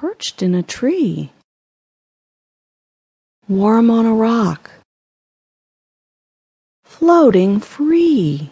perched in a tree, warm on a rock, floating free.